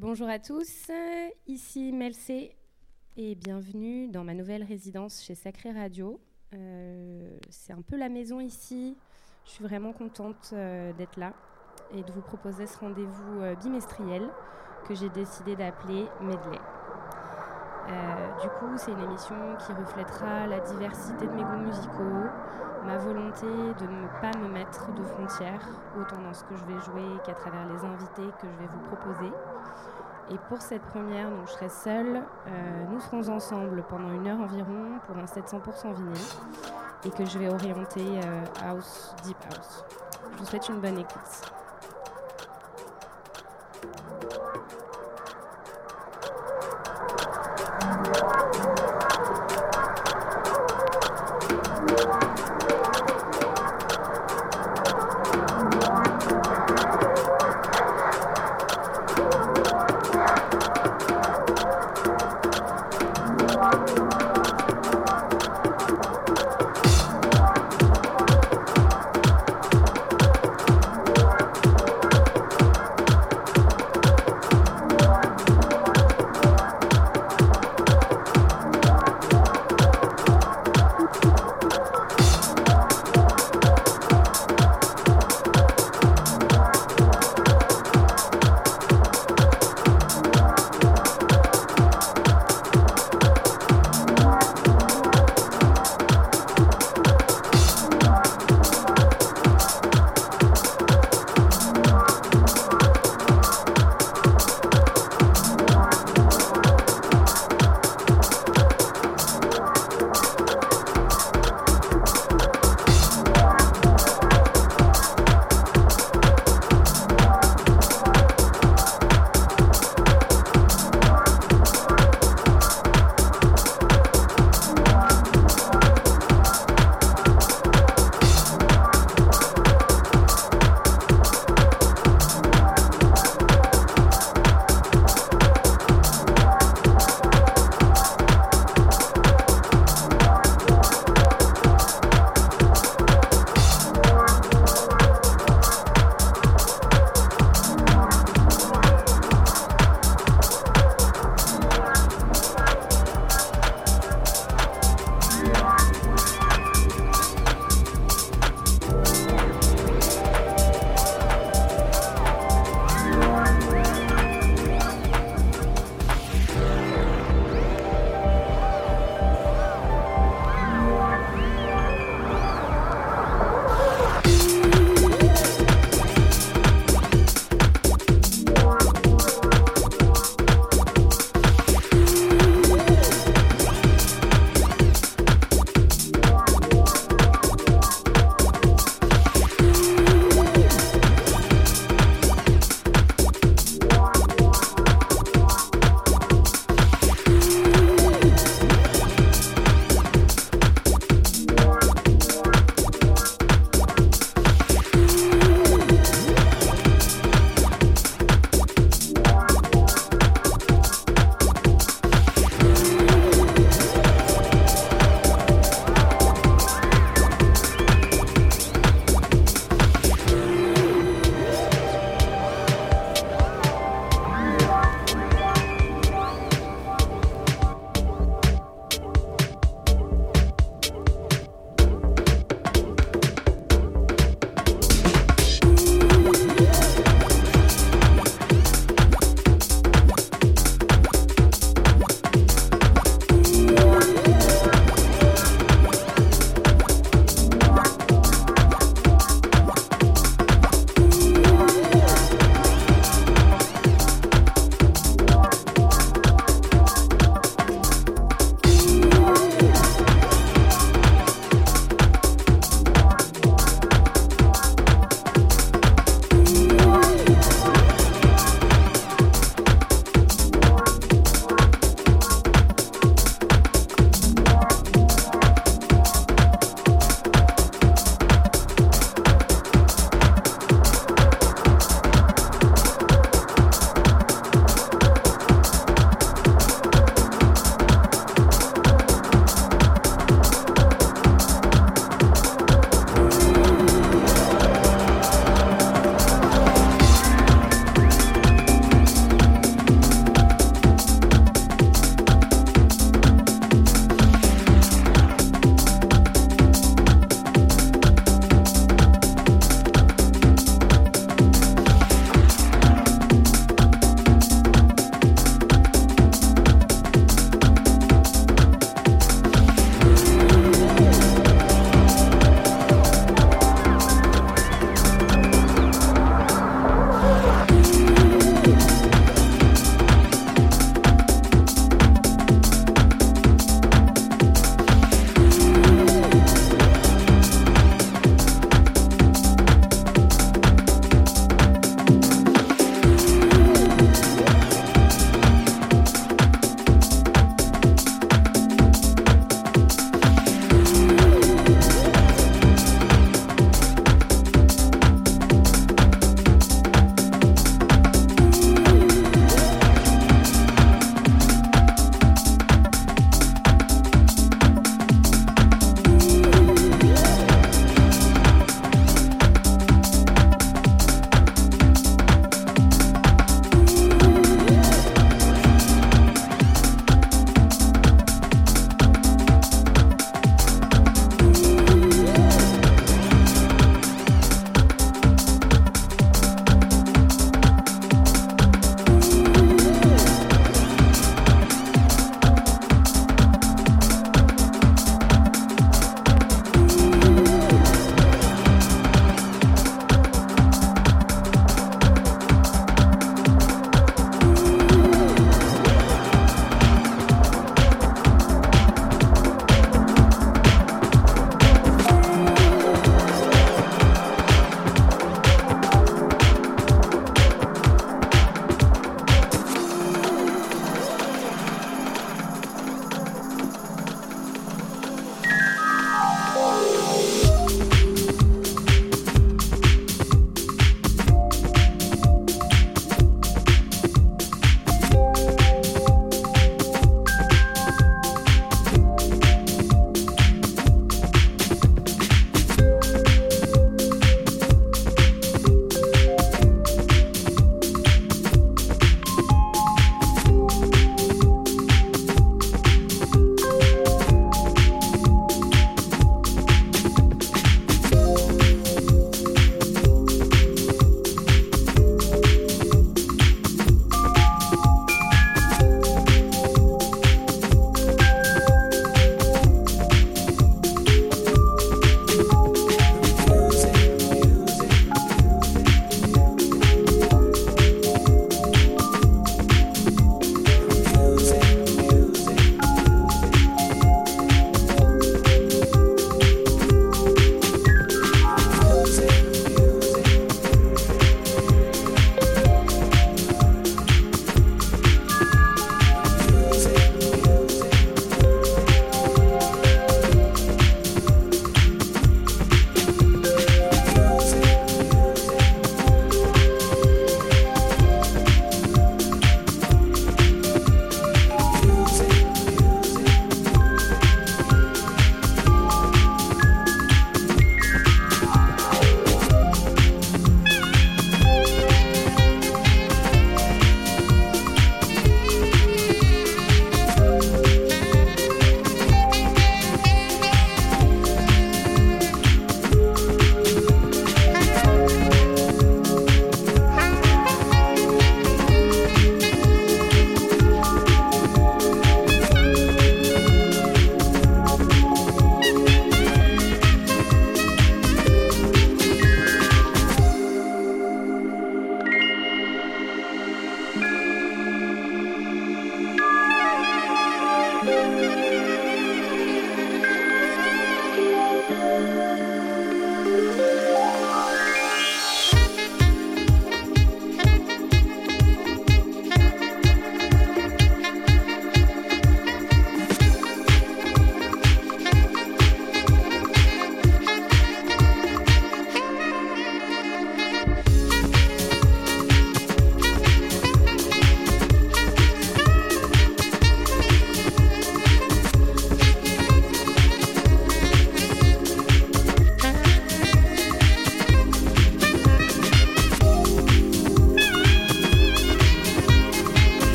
Bonjour à tous, ici Melcé et bienvenue dans ma nouvelle résidence chez Sacré Radio. Euh, c'est un peu la maison ici, je suis vraiment contente euh, d'être là et de vous proposer ce rendez-vous euh, bimestriel que j'ai décidé d'appeler Medley. du coup, c'est une émission qui reflètera la diversité de mes goûts musicaux, ma volonté de ne pas me mettre de frontières, autant dans ce que je vais jouer qu'à travers les invités que je vais vous proposer. Et pour cette première, donc, je serai seule. Euh, nous serons ensemble pendant une heure environ pour un 700% vinyle et que je vais orienter euh, House, Deep House. Je vous souhaite une bonne écoute.